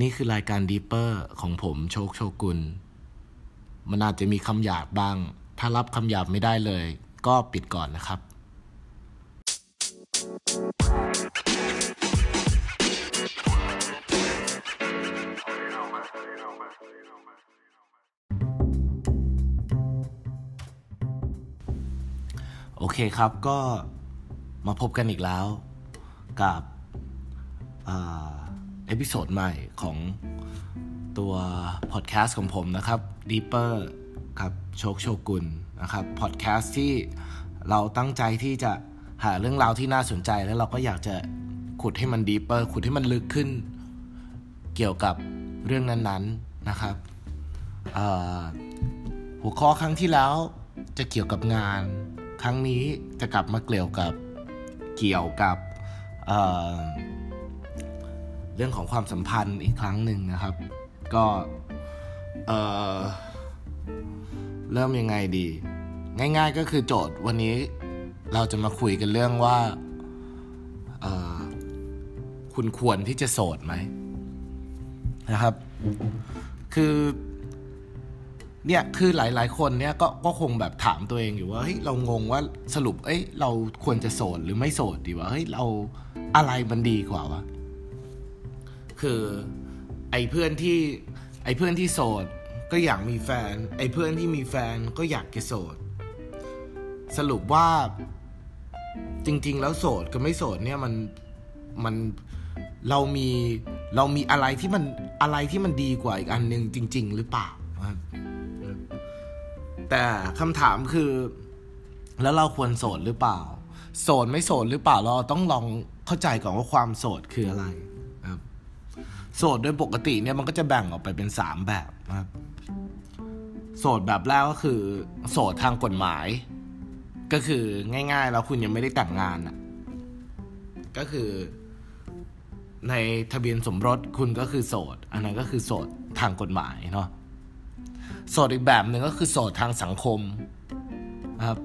นี่คือรายการดีเปอร์ของผมโชคโชกุล มันอาจจะมีคำหยาบบ้าง ถ้ารับคำหยาบไม่ได้เลย ก็ปิดก่อนนะครับ โอเคครับก็มาพบกันอีกแล้วกับ episode ใหม่ของตัวพอดแคสต์ของผมนะครับ Deeper ครับโชคโชกุลนะครับพอดแคสต์ที่เราตั้งใจที่จะหาเรื่องราวที่น่าสนใจ แล้วเราก็อยากจะขุดให้มัน Deeper ขุดให้มันลึกขึ้น เกี่ยวกับเรื่องนั้นๆนะครับหัวข้อครั้งที่แล้วจะเกี่ยวกับงาน ครั้งนี้จะกลับมาเกี่ยวกับเกี่ยวกับ เรื่องของความสัมพันธ์อีกครั้งหนึ่งนะครับ ก็เเริ่มยังไงดี ง่าย ๆ ก็คือโจทย์วันนี้เราจะมาคุยกันเรื่องว่าคุณควรที่จะโสดไหมนะครับ คือเนี่ยคือหลาย ๆ คนเนี่ยก็ก็คงแบบถามตัวเองอยู่ว่าเฮ้ยเรางงว่าสรุปเอ้ยเราควรจะโสดหรือไม่โสดดีวะเฮ้ยเราอะไรมันดีกว่าวะ คือไอ้เพื่อนที่ไอ้เพื่อนที่โสดก็อยากมีแฟน ไอ้เพื่อนที่มีแฟนก็อยากจะโสด สรุปว่าจริง ๆ แล้วโสดกับไม่โสดเนี่ยมันมันเรามีเรามีอะไรที่มันอะไรที่มันดีกว่าอีกอันหนึ่งจริง ๆ หรือเปล่าแต่คำถามคือ แล้วเราควรโสดหรือเปล่า โสดไม่โสดหรือเปล่าเราต้องลองเข้าใจก่อนว่าความโสดคืออะไร โสดโดยปกติเนี่ยมันก็จะแบ่งออกไปเป็นสามแบบนะครับโสดแบบแรกก็คือ โสดทางกฎหมาย ก็คือง่ายๆ แล้วคุณยังไม่ได้แต่งงานอะก็คือ ในทะเบียนสมรสคุณก็คือโสด อันนั้นก็คือโสดทางกฎหมายเนาะโสดอีกแบบหนึ่งก็คือโสดทางสังคมนะครับ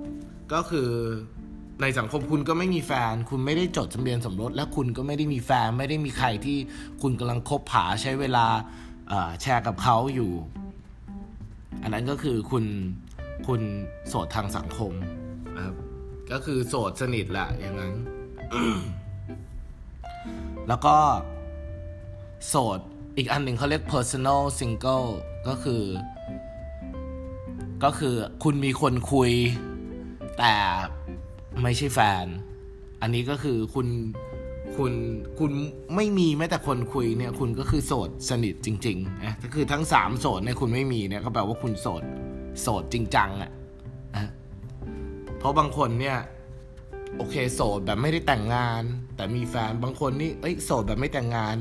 ก็คือ ในสังคมคุณก็ไม่มีแฟน คุณไม่ได้จดทะเบียนสมรส และคุณก็ไม่ได้มีแฟน ไม่ได้มีใครที่คุณกำลังคบหาใช้เวลาแชร์กับเขาอยู่ อันนั้นก็คือคุณคุณโสดทางสังคมนะครับก็คือโสดสนิทแหละอย่างนั้น แล้วก็โสดอีกอันหนึ่งเขาเรียก personal single ก็คือ ก็คือคุณมีคนคุย แต่ ไม่ใช่แฟน อันนี้ก็คือคุณคุณคุณไม่มีแม้แต่คนคุยเนี่ยคุณก็คือโสดสนิทจริงๆนะก็คือทั้งสามโสดเนี่ยคุณไม่มีเนี่ยก็แปลว่าคุณโสดโสดจริงจังอะ่ะเพราะบางคนเนี่ยโอเคโสดแบบไม่ได้แต่งงาน แต่มีแฟนบางคนนี่เอ้ยโสดแบบไม่แต่งงาน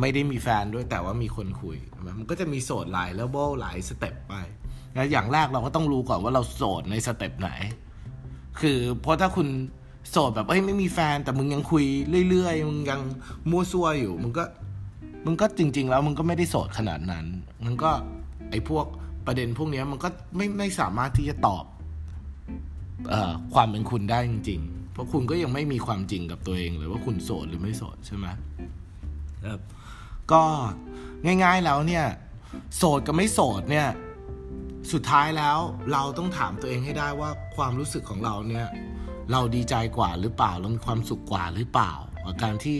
ไม่ได้มีแฟนด้วยแต่ว่ามีคนคุย มันก็จะมีโสดหลาย level หลาย step ไปนะอย่างแรกเราก็ต้องรู้ก่อนว่าเราโสดใน step ไหน คือเพราะถ้าคุณโสดแบบเอ้ยไม่มีแฟนแต่มึงยังคุยเรื่อยๆมึงยังมั่วซั่วอยู่มึงก็มึงก็จริง ๆ แล้วมึงก็ไม่ได้โสดขนาดนั้นมันก็ไอ้พวกประเด็นพวกนี้มันก็ไม่ไม่สามารถที่จะตอบอความเป็นคุณได้จริง ๆ เพราะคุณก็ยังไม่มีความจริงกับตัวเองเลยว่าคุณโสดหรือไม่โสดใช่ไหมครับก็ง่าย ๆแล้วเนี่ย โสดกับไม่โสดเนี่ย สุดท้ายแล้วเราต้องถามตัวเองให้ได้ว่าความรู้สึกของเราเนี่ยเราดีใจกว่าหรือเปล่าเรามีความสุขกว่าหรือเปล่ากับการที่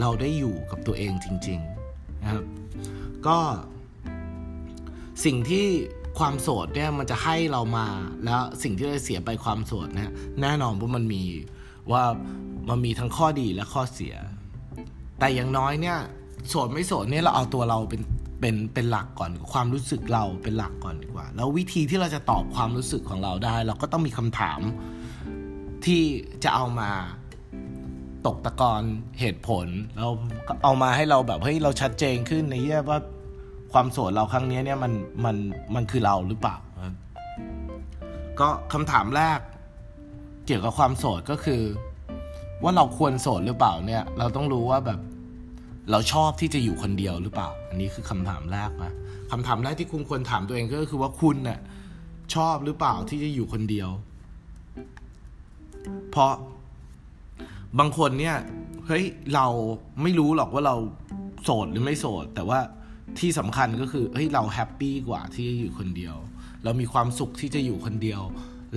เราได้อยู่กับตัวเองจริงๆนะครับ ก็สิ่งที่ความโสดเนี่ยมันจะให้เรามาแล้วสิ่งที่เราเสียไปความโสดเนี่ยแน่นอนว่ามันมีว่ามันมีทั้งข้อดีและข้อเสีย แต่อย่างน้อยเนี่ยโสดไม่โสดเนี่ยเราเอาตัวเราเป็น เป็นเป็นหลักก่อนความรู้สึกเราเป็นหลักก่อนดีกว่า แล้ววิธีที่เราจะตอบความรู้สึกของเราได้ เราก็ต้องมีคำถามที่จะเอามาตกตะกอนเหตุผลเราเอามาให้เราแบบเฮ้ยเราชัดเจนขึ้นในแง่ว่าความโสดเราครั้งนี้เนี่ยมันมันมันคือเราหรือเปล่า ก็คำถามแรกเกี่ยวกับความโสดก็คือ ว่าเราควรโสดหรือเปล่าเนี่ย เราต้องรู้ว่าแบบ เราชอบที่จะอยู่คนเดียวหรือเปล่า อันนี้คือคำถามแรกนะคำถามแรกที่คุณควรถามตัวเองก็คือว่าคุณเนะ่ยชอบหรือเปล่าที่จะอยู่คนเดียว เพราะบางคนเนี่ยเฮ้ยเราไม่รู้หรอกว่าเราโสดหรือไม่โสด แต่ว่าที่สำคัญก็คือเฮ้ยเรา happy กว่าที่จะอยู่คนเดียว เรามีความสุขที่จะอยู่คนเดียว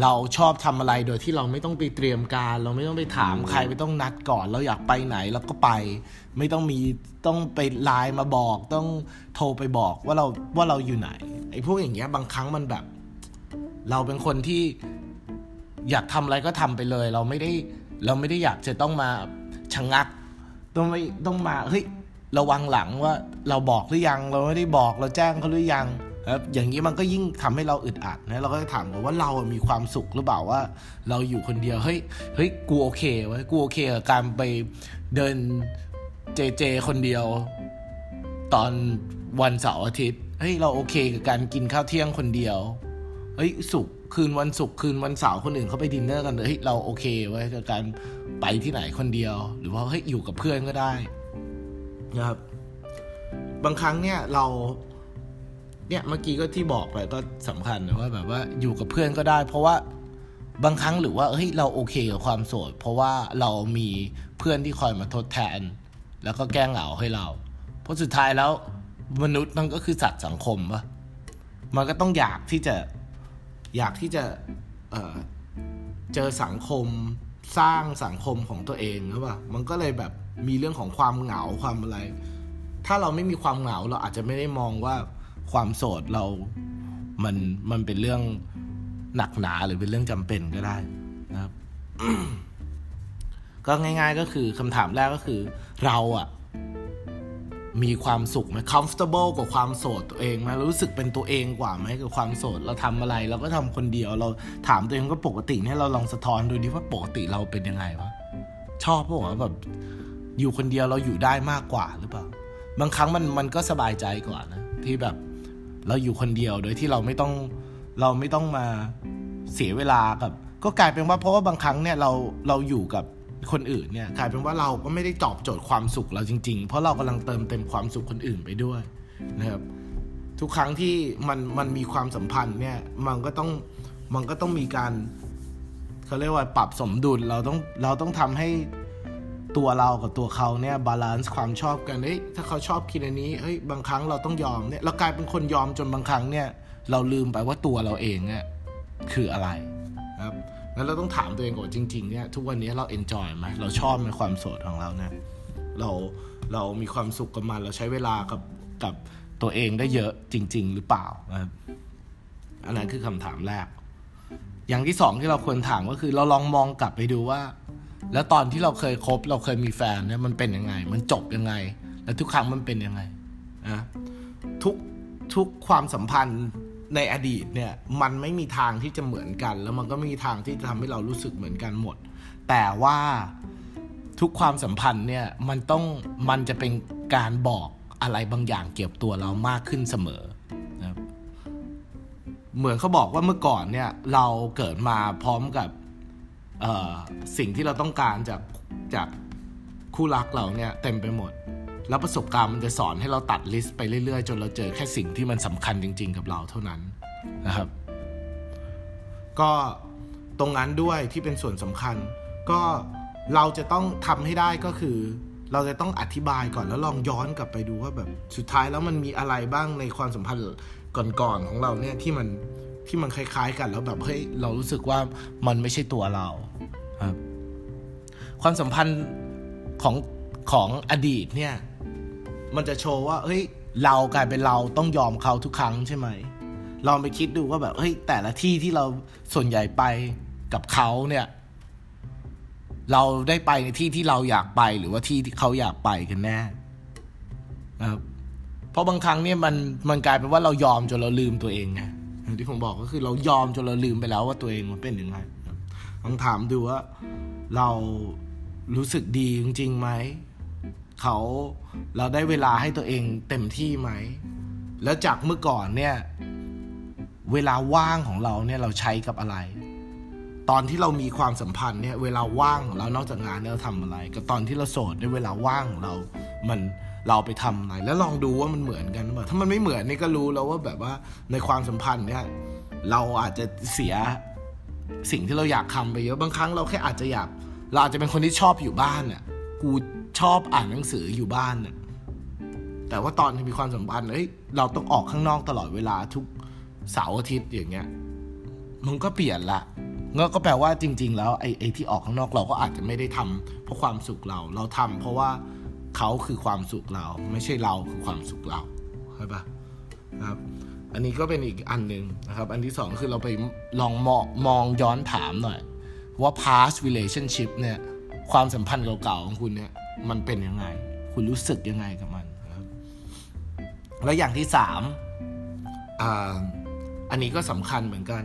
เราชอบทำอะไรโดยที่เราไม่ต้องไปเตรียมการ เราไม่ต้องไปถามใครไม่ต้องนัดก่อน เราอยากไปไหนเราก็ไป ไม่ต้องมีต้องไปไลน์มาบอก ต้องโทรไปบอกว่าเราว่าเราอยู่ไหนไอ้พวกอย่างเงี้ยบางครั้งมันแบบ เราเป็นคนที่อยากทำอะไรก็ทำไปเลย เราไม่ได้เราไม่ได้อยากจะต้องมาชะงงัก ต้องไม่ต้องมาเฮ้ยระวังหลังว่าเราบอกหรือยัง เราไม่ได้บอกเราแจ้งเขาหรือยังครับ อย่างนี้มันก็ยิ่งทำให้เราอึดอัดนะเราก็จะถามว่าเรามีความสุขหรือเปล่าว่า เราอยู่คนเดียวเฮ้ยเฮ้ยกูโอเคไว้กูโอเคกับการไปเดินเจเจคนเดียว ตอนวันเสาร์อาทิตย์เฮ้ยเราโอเคกับการกินข้าวเที่ยงคนเดียวเฮ้ยสุกคืนวันศุกร์คืนวันเสาร์คนอื่นเขาไปดินเนอร์กันเลยเฮ้ยเราโอเคไว้กับการไปที่ไหนคนเดียว หรือว่าเฮ้ยอยู่กับเพื่อนก็ได้นะครับบางครั้งเนี่ยเรา เนี่ยเมื่อกี้ก็ที่บอกไปก็สำคัญว่าแบบว่าอยู่กับเพื่อนก็ได้ เพราะว่าบางครั้งหรือว่าเฮ้ยเราโอเคกับความโสด เพราะว่าเรามีเพื่อนที่คอยมาทดแทน แล้วก็แก้เหงาให้เรา เพราะสุดท้ายแล้วมนุษย์มันก็คือสัตว์สังคมปะมันก็ต้องอยากที่จะอยากที่จะเเจอสังคมสร้างสังคมของตัวเองหรือเปล่ามันก็เลยแบบมีเรื่องของความเหงาความอะไร ถ้าเราไม่มีความเหงาเราอาจจะไม่ได้มองว่า ความโสดเรา มัน มันเป็นเรื่องหนักหนาหรือเป็นเรื่องจำเป็นก็ได้นะครับ ก็ง่าย ๆ ก็คือคำถามแรกก็คือ เราอะมีความสุขไหม comfortable กับความโสดตัวเองไหมรู้สึกเป็นตัวเองกว่าไหมกับความโสด เราทำอะไร เราก็ทำคนเดียว เราถามตัวเองก็ปกติเนี่ยเราลองสะท้อนดูดิว่าปกติเราเป็นยังไงวะ ชอบพวกว่าแบบ อยู่คนเดียวเราอยู่ได้มากกว่าหรือเปล่า บางครั้งมันมันก็สบายใจกว่านะ ที่แบบ เราอยู่คนเดียวโดยที่เราไม่ต้องเราไม่ต้องมาเสียเวลากับ ก็กลายเป็นว่าเพราะว่าบางครั้งเนี่ยเราเราอยู่กับคนอื่นเนี่ยกลายเป็นว่าเราก็ไม่ได้ตอบโจทย์ความสุขเราจริง ๆ เพราะเรากำลังเติมเต็มความสุขคนอื่นไปด้วยนะครับทุกครั้งที่มันมันมีความสัมพันธ์เนี่ยมันก็ต้องมันก็ต้องมีการเขาเรียกว่าปรับสมดุลเราต้องเราต้องทำให้ ตัวเรากับตัวเขาเนี่ย balance ความชอบกันเฮ้ยถ้าเขาชอบกินอันนี้เฮ้ยบางครั้งเราต้องยอมเนี่ยเรากลายเป็นคนยอมจนบางครั้งเนี่ยเราลืมไปว่าตัวเราเองเนี่ยคืออะไรครับงั้นเราต้องถามตัวเองก่อนจริงๆเนี่ยทุกวันนี้เรา enjoy ไหมเราชอบในความโสดของเราเนี่ยเราเรามีความสุขกับมันเราใช้เวลากับกับตัวเองได้เยอะจริง ๆ หรือเปล่านะครับอันนั้นคือคำถามแรก อย่างที่สองที่เราควรถามก็คือ เราลองมองกลับไปดูว่า แล้วตอนที่เราเคยคบเราเคยมีแฟนเนี่ยมันเป็นยังไง มันจบยังไง แล้วทุกครั้งมันเป็นยังไงนะทุกทุกความสัมพันธ์ในอดีตเนี่ยมันไม่มีทางที่จะเหมือนกัน แล้วมันก็ไม่มีทางที่จะทำให้เรารู้สึกเหมือนกันหมด แต่ว่าทุกความสัมพันธ์เนี่ยมันต้องมันจะเป็นการบอกอะไรบางอย่างเกี่ยวกับตัวเรามากขึ้นเสมอนะเหมือนเขาบอกว่าเมื่อก่อนเนี่ยเราเกิดมาพร้อมกับ สิ่งที่เราต้องการจากจากคู่รักเราเนี่ยเต็มไปหมด แล้วประสบการณ์มันจะสอนให้เราตัดลิสต์ไปเรื่อยๆ จนเราเจอแค่สิ่งที่มันสำคัญจริง ๆ กับเราเท่านั้นนะครับ ก็ตรงนั้นด้วยที่เป็นส่วนสำคัญ ก็เราจะต้องทำให้ได้ก็คือ เราจะต้องอธิบายก่อนแล้วลองย้อนกลับไปดูว่าแบบสุดท้ายแล้วมันมีอะไรบ้างในความสัมพันธ์ก่อนๆของเราเนี่ยที่มัน ที่มันคล้าย ๆ กันแล้วแบบเฮ้ยเรารู้สึกว่ามันไม่ใช่ตัวเราครับ ความสัมพันธ์ของของอดีตเนี่ย มันจะโชว์ว่าเฮ้ยเรากลายเป็นเราต้องยอมเขาทุกครั้งใช่ไหมลองไปคิดดูว่าแบบเฮ้ยแต่ละที่ที่เราส่วนใหญ่ไปกับเขาเนี่ย เราได้ไปในที่ที่เราอยากไปหรือว่าที่ที่เขาอยากไปกันแน่นะครับเพราะบางครั้งเนี่ยมันมันกลายเป็นว่าเรายอมจนเราลืมตัวเองไง อย่างที่ผมบอกก็คือเรายอมจนเราลืมไปแล้วว่าตัวเองมันเป็นยังไงลองถามดูว่าเรารู้สึกดีจริงๆไหมเขาเราได้เวลาให้ตัวเองเต็มที่ไหม แล้วจากเมื่อก่อนเนี่ย เวลาว่างของเราเนี่ยเราใช้กับอะไร ตอนที่เรามีความสัมพันธ์เนี่ย เวลาว่างของเรานอกจากงานเนี่ยเราทำอะไร กับตอนที่เราโสดในเวลาว่างของเรา มัน เราไปทำอะไรแล้วลองดูว่ามันเหมือนกันหรือเปล่าถ้ามันไม่เหมือนนี่ก็รู้แล้วว่าแบบว่าในความสัมพันธ์เนี่ยเราอาจจะเสียสิ่งที่เราอยากทำไปเยอะบางครั้งเราแค่อาจจะอยากเราอาจจะเป็นคนที่ชอบอยู่บ้านเนี่ยกูชอบอ่านหนังสืออยู่บ้านเนี่ยแต่ว่าตอนที่มีความสัมพันธ์เอ้ยเราต้องออกข้างนอกตลอดเวลาทุกเสาร์อาทิตย์อย่างเงี้ยมันก็เปลี่ยนละงั้นก็แปลว่าจริง ๆ แล้วไอ้ไอ้ที่ออกข้างนอกเราก็อาจจะไม่ได้ทำเพราะความสุขเรา เราทำเพราะว่า เขาคือความสุขเรา ไม่ใช่เราคือความสุขเราใช่ปะครับ อันนี้ก็เป็นอีกอันหนึ่งนะครับ อันที่สองคือเราไปลองมองมองย้อนถามหน่อย ว่า past relationship เนี่ย ความสัมพันธ์เก่าๆของคุณเนี่ย มันเป็นยังไง คุณรู้สึกยังไงกับมันนะครับ แล้วอย่างที่สามอ่าอันนี้ก็สำคัญเหมือนกัน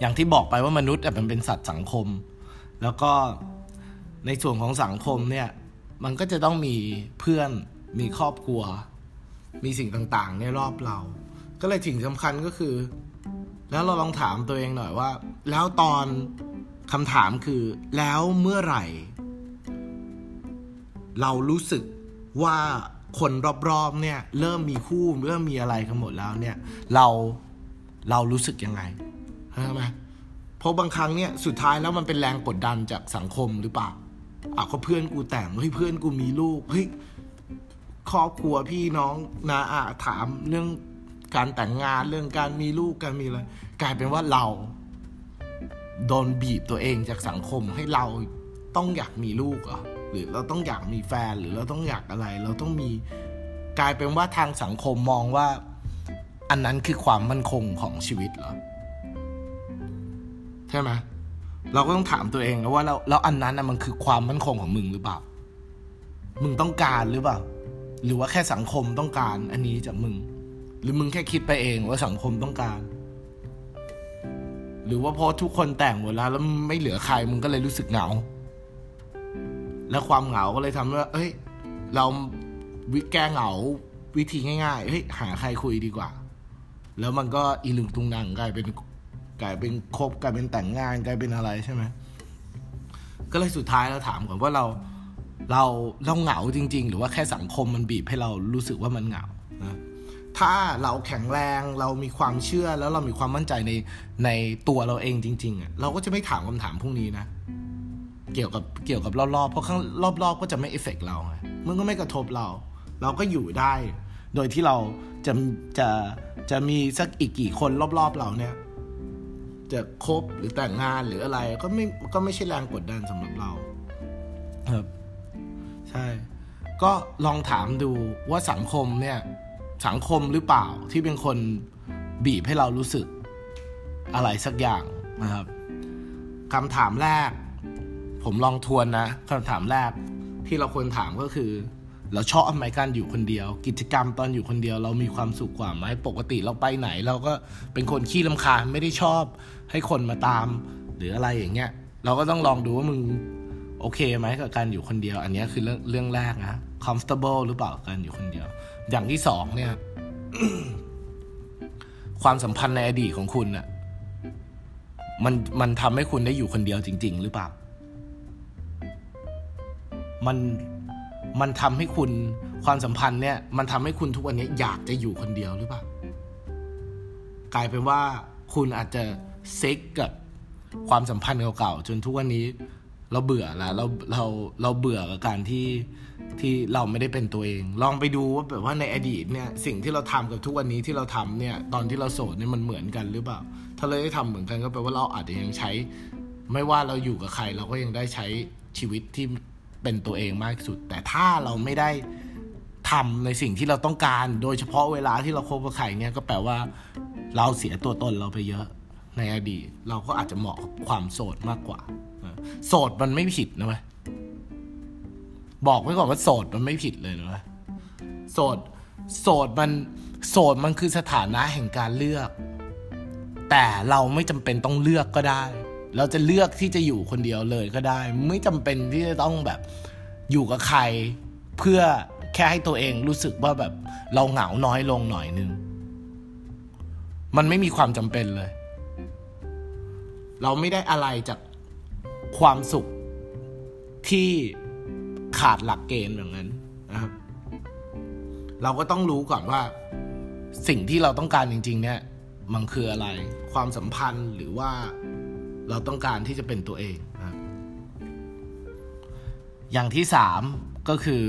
อย่างที่บอกไปว่ามนุษย์มันเป็นสัตว์สังคม แล้วก็ ในส่วนของสังคมเนี่ย มันก็จะต้องมีเพื่อนมีครอบครัว มีสิ่งต่างๆ ในรอบเรา ก็เลยสิ่งสำคัญก็คือ แล้วเราลองถามตัวเองหน่อยว่า แล้วตอนคำถามคือ แล้วเมื่อไหร่ เรารู้สึกว่าคนรอบๆเนี่ยเริ่มมีคู่เริ่มมีอะไรกันหมดแล้วเนี่ย เราเรารู้สึกยังไงใช่ไหมเพราะบางครั้งเนี่ยสุดท้ายแล้วมันเป็นแรงกดดันจากสังคมหรือเปล่า อะก็เพื่อนกูแต่งเฮ้ยเพื่อนกูมีลูกเฮ้ยครอบครัวพี่น้องนาอาถามเรื่องการแต่งงานเรื่องการมีลูกการมีอะไรกลายเป็นว่าเราโดนบีบตัวเองจากสังคมให้เราต้องอยากมีลูกเหรอหรือเราต้องอยากมีแฟนหรือเราต้องอยากอะไร เราต้องมีกลายเป็นว่าทางสังคมมองว่า อันนั้นคือความมั่นคงของชีวิตเหรอใช่ไหม เราก็ต้องถามตัวเองนะว่าแล้วแล้วอันนั้นนะมันคือความมั่นคงของมึงหรือเปล่า มึงต้องการหรือเปล่า หรือว่าแค่สังคมต้องการอันนี้จากมึง หรือมึงแค่คิดไปเองว่าสังคมต้องการ หรือว่าพอทุกคนแต่งหมดแล้วแล้วไม่เหลือใครมึงก็เลยรู้สึกเหงา แล้วความเหงาก็เลยทำว่าเอ้ย เราวิแก้เหงาวิธีง่ายๆเฮ้ยหาใครคุยดีกว่า แล้วมันก็อีลุงตุงนังกลายเป็น กลายเป็นคบกลายเป็นแต่งงานกลายเป็นอะไรใช่ไหมก็เลยสุดท้ายเราถามก่อนว่าเราเราเราเหงาจริง ๆ หรือว่าแค่สังคมมันบีบให้เรารู้สึกว่ามันเหงานะถ้าเราแข็งแรงเรามีความเชื่อแล้วเรามีความมั่นใจในในตัวเราเองจริง ๆอะเราก็จะไม่ถามคำถามพวกนี้นะ เกี่ยวกับเกี่ยวกับรอบๆเพราะข้างรอบๆก็จะไม่เอฟเฟกเราไงมันก็ไม่กระทบเรา เราก็อยู่ได้ โดยที่เราจะจะจะมีสักอีกกี่คนรอบๆเราเนี่ย จะคบหรือแต่งงานหรืออะไร ก็ไม่ก็ไม่ใช่แรงกดดันสำหรับเราครับใช่ ก็ลองถามดูว่าสังคมเนี่ย สังคมหรือเปล่าที่เป็นคนบีบให้เรารู้สึกอะไรสักอย่างนะครับคำถามแรก ผมลองทวนนะคำถามแรกที่เราควรถามก็คือ เราชอบไหมการอยู่คนเดียว กิจกรรมตอนอยู่คนเดียวเรามีความสุขกว่าไหมปกติเราไปไหน เราก็เป็นคนขี้ลำคาญไม่ได้ชอบให้คนมาตาม หรืออะไรอย่างเงี้ย เราก็ต้องลองดูว่ามึงโอเคไหมกับการอยู่คนเดียว อันนี้คือเรื่องเรื่องแรกนะ comfortable หรือเปล่าการอยู่คนเดียว อย่างที่สองเนี่ย ความสัมพันธ์ในอดีตของคุณน่ะมันมันทำให้คุณได้อยู่คนเดียวจริง ๆ หรือเปล่า มัน มันทำให้คุณความสัมพันธ์เนี่ย มันทำให้คุณทุกวันนี้อยากจะอยู่คนเดียวหรือเปล่ากลายเป็นว่าคุณอาจจะเซ็กกับความสัมพันธ์เก่าๆจนทุกวันนี้เราเบื่อแล้วเราเราเราเบื่อกับการที่ที่เราไม่ได้เป็นตัวเอง ลองไปดูว่าแบบว่าในอดีตเนี่ยสิ่งที่เราทำกับทุกวันนี้ที่เราทำเนี่ย ตอนที่เราโสดเนี่ยมันเหมือนกันหรือเปล่า ถ้าเราได้ทำเหมือนกันก็แปลว่าเราอาจจะยังใช้ ไม่ว่าเราอยู่กับใครเราก็ยังได้ใช้ชีวิตที่ เป็นตัวเองมากที่สุด แต่ถ้าเราไม่ได้ทำในสิ่งที่เราต้องการ โดยเฉพาะเวลาที่เราคบกับใครเนี่ยก็แปลว่าเราเสียตัวตนเราไปเยอะในอดีต เราก็อาจจะเหมาะกับความโสดมากกว่า โสดมันไม่ผิดนะเว้ยบอกไว้ก่อนว่าโสดมันไม่ผิดเลยนะเว้ยโสดโสดมันโสดมันคือสถานะแห่งการเลือก แต่เราไม่จำเป็นต้องเลือกก็ได้ เราจะเลือกที่จะอยู่คนเดียวเลยก็ได้ ไม่จำเป็นที่จะต้องแบบอยู่กับใคร เพื่อแค่ให้ตัวเองรู้สึกว่าแบบเราเหงาน้อยลงหน่อยนึง มันไม่มีความจำเป็นเลย เราไม่ได้อะไรจากความสุขที่ขาดหลักเกณฑ์อย่างนั้นนะครับ เราก็ต้องรู้ก่อนว่า สิ่งที่เราต้องการจริง ๆ เนี่ย มันคืออะไร ความสัมพันธ์หรือว่า เราต้องการที่จะเป็นตัวเองนะครับอย่างที่สามก็คือ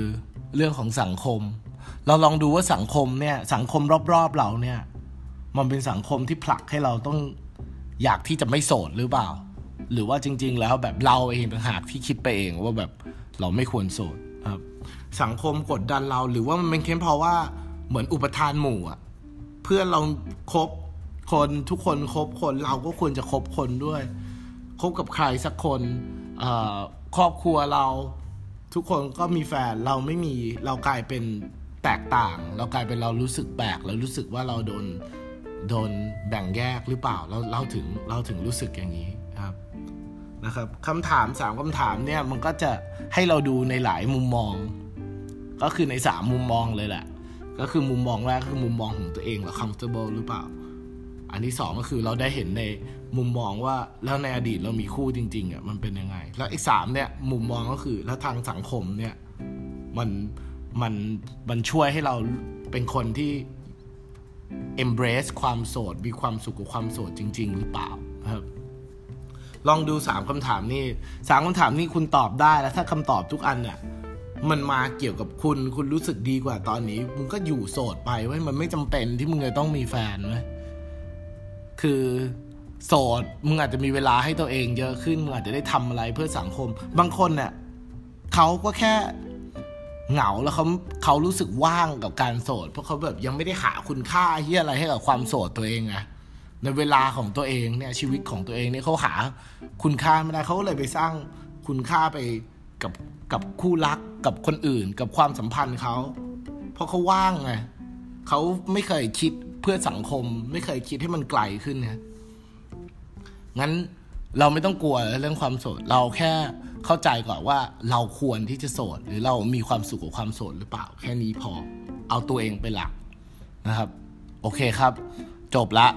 เรื่องของสังคม เราลองดูว่าสังคมเนี่ยสังคมรอบๆเราเนี่ย มันเป็นสังคมที่ผลักให้เราต้องอยากที่จะไม่โสดหรือเปล่า หรือว่าจริง ๆ แล้วแบบเราเองต่างหากที่คิดไปเองว่าแบบเราไม่ควรโสดครับ สังคมกดดันเราหรือว่ามันเป็นแค่เพราะว่าเหมือนอุปทานหมู่อะเพื่อนเราครบคนทุกคนครบคนเราก็ควรจะครบคนด้วย คบกับใครสักคนครอบครัวเราทุกคนก็มีแฟนเราไม่มีเรากลายเป็นแตกต่าง เรากลายเป็นเรารู้สึกแปลกแล้วรู้สึกว่าเราโดนโดนแบ่งแยกหรือเปล่าเราเราถึงเราถึงรู้สึกอย่างนี้ครับนะครับคำถามสามคำถามเนี่ยมันก็จะให้เราดูในหลายมุมมอง ก็คือในสามมุมมองเลยแหละ ก็คือมุมมองแรกคือมุมมองของตัวเองเรา comfortable หรือเปล่า อันที่สองก็คือเราได้เห็นในมุมมองว่าแล้วในอดีตเรามีคู่จริงๆอะมันเป็นยังไง แล้วอีกสามเนี่ยมุมมองก็คือแล้วทางสังคมเนี่ยมันมันมันช่วยให้เราเป็นคนที่ embrace ความโสด มีความสุขกับความโสดจริง ๆ หรือเปล่าครับ ลองดูสามคำถามนี่สามคำถามนี่คุณตอบได้แล้วถ้าคำตอบทุกอันเนี่ยมันมาเกี่ยวกับคุณคุณรู้สึกดีกว่าตอนนี้มึงก็อยู่โสดไปไว้ยมันไม่จำเป็นที่มึงจะต้องมีแฟนไว้ย คือโสดมึงอาจจะมีเวลาให้ตัวเองเยอะขึ้นมึงอาจจะได้ทำอะไรเพื่อสังคม บางคนเนี่ยเขาก็แค่เหงาแล้วเขาเขารู้สึกว่างกับการโสด เพราะเขาแบบยังไม่ได้หาคุณค่าที่อะไรให้กับความโสดตัวเองไงในเวลาของตัวเองเนี่ยชีวิตของตัวเองเนี่ยเขาหาคุณค่าไม่ได้เขาก็เลยไปสร้างคุณค่าไปกับกับคู่รักกับคนอื่น กับความสัมพันธ์เขาเพราะเขาว่างไง เขาไม่เคยคิดเพื่อสังคม ไม่เคยคิดให้มันไกลขึ้นนะงั้นเราไม่ต้องกลัวเรื่องความโสด เราแค่เข้าใจก่อนว่าเราควรที่จะโสด หรือเรามีความสุขกับความโสดหรือเปล่า แค่นี้พอเอาตัวเองเป็นหลักนะครับ โอเคครับ จบละ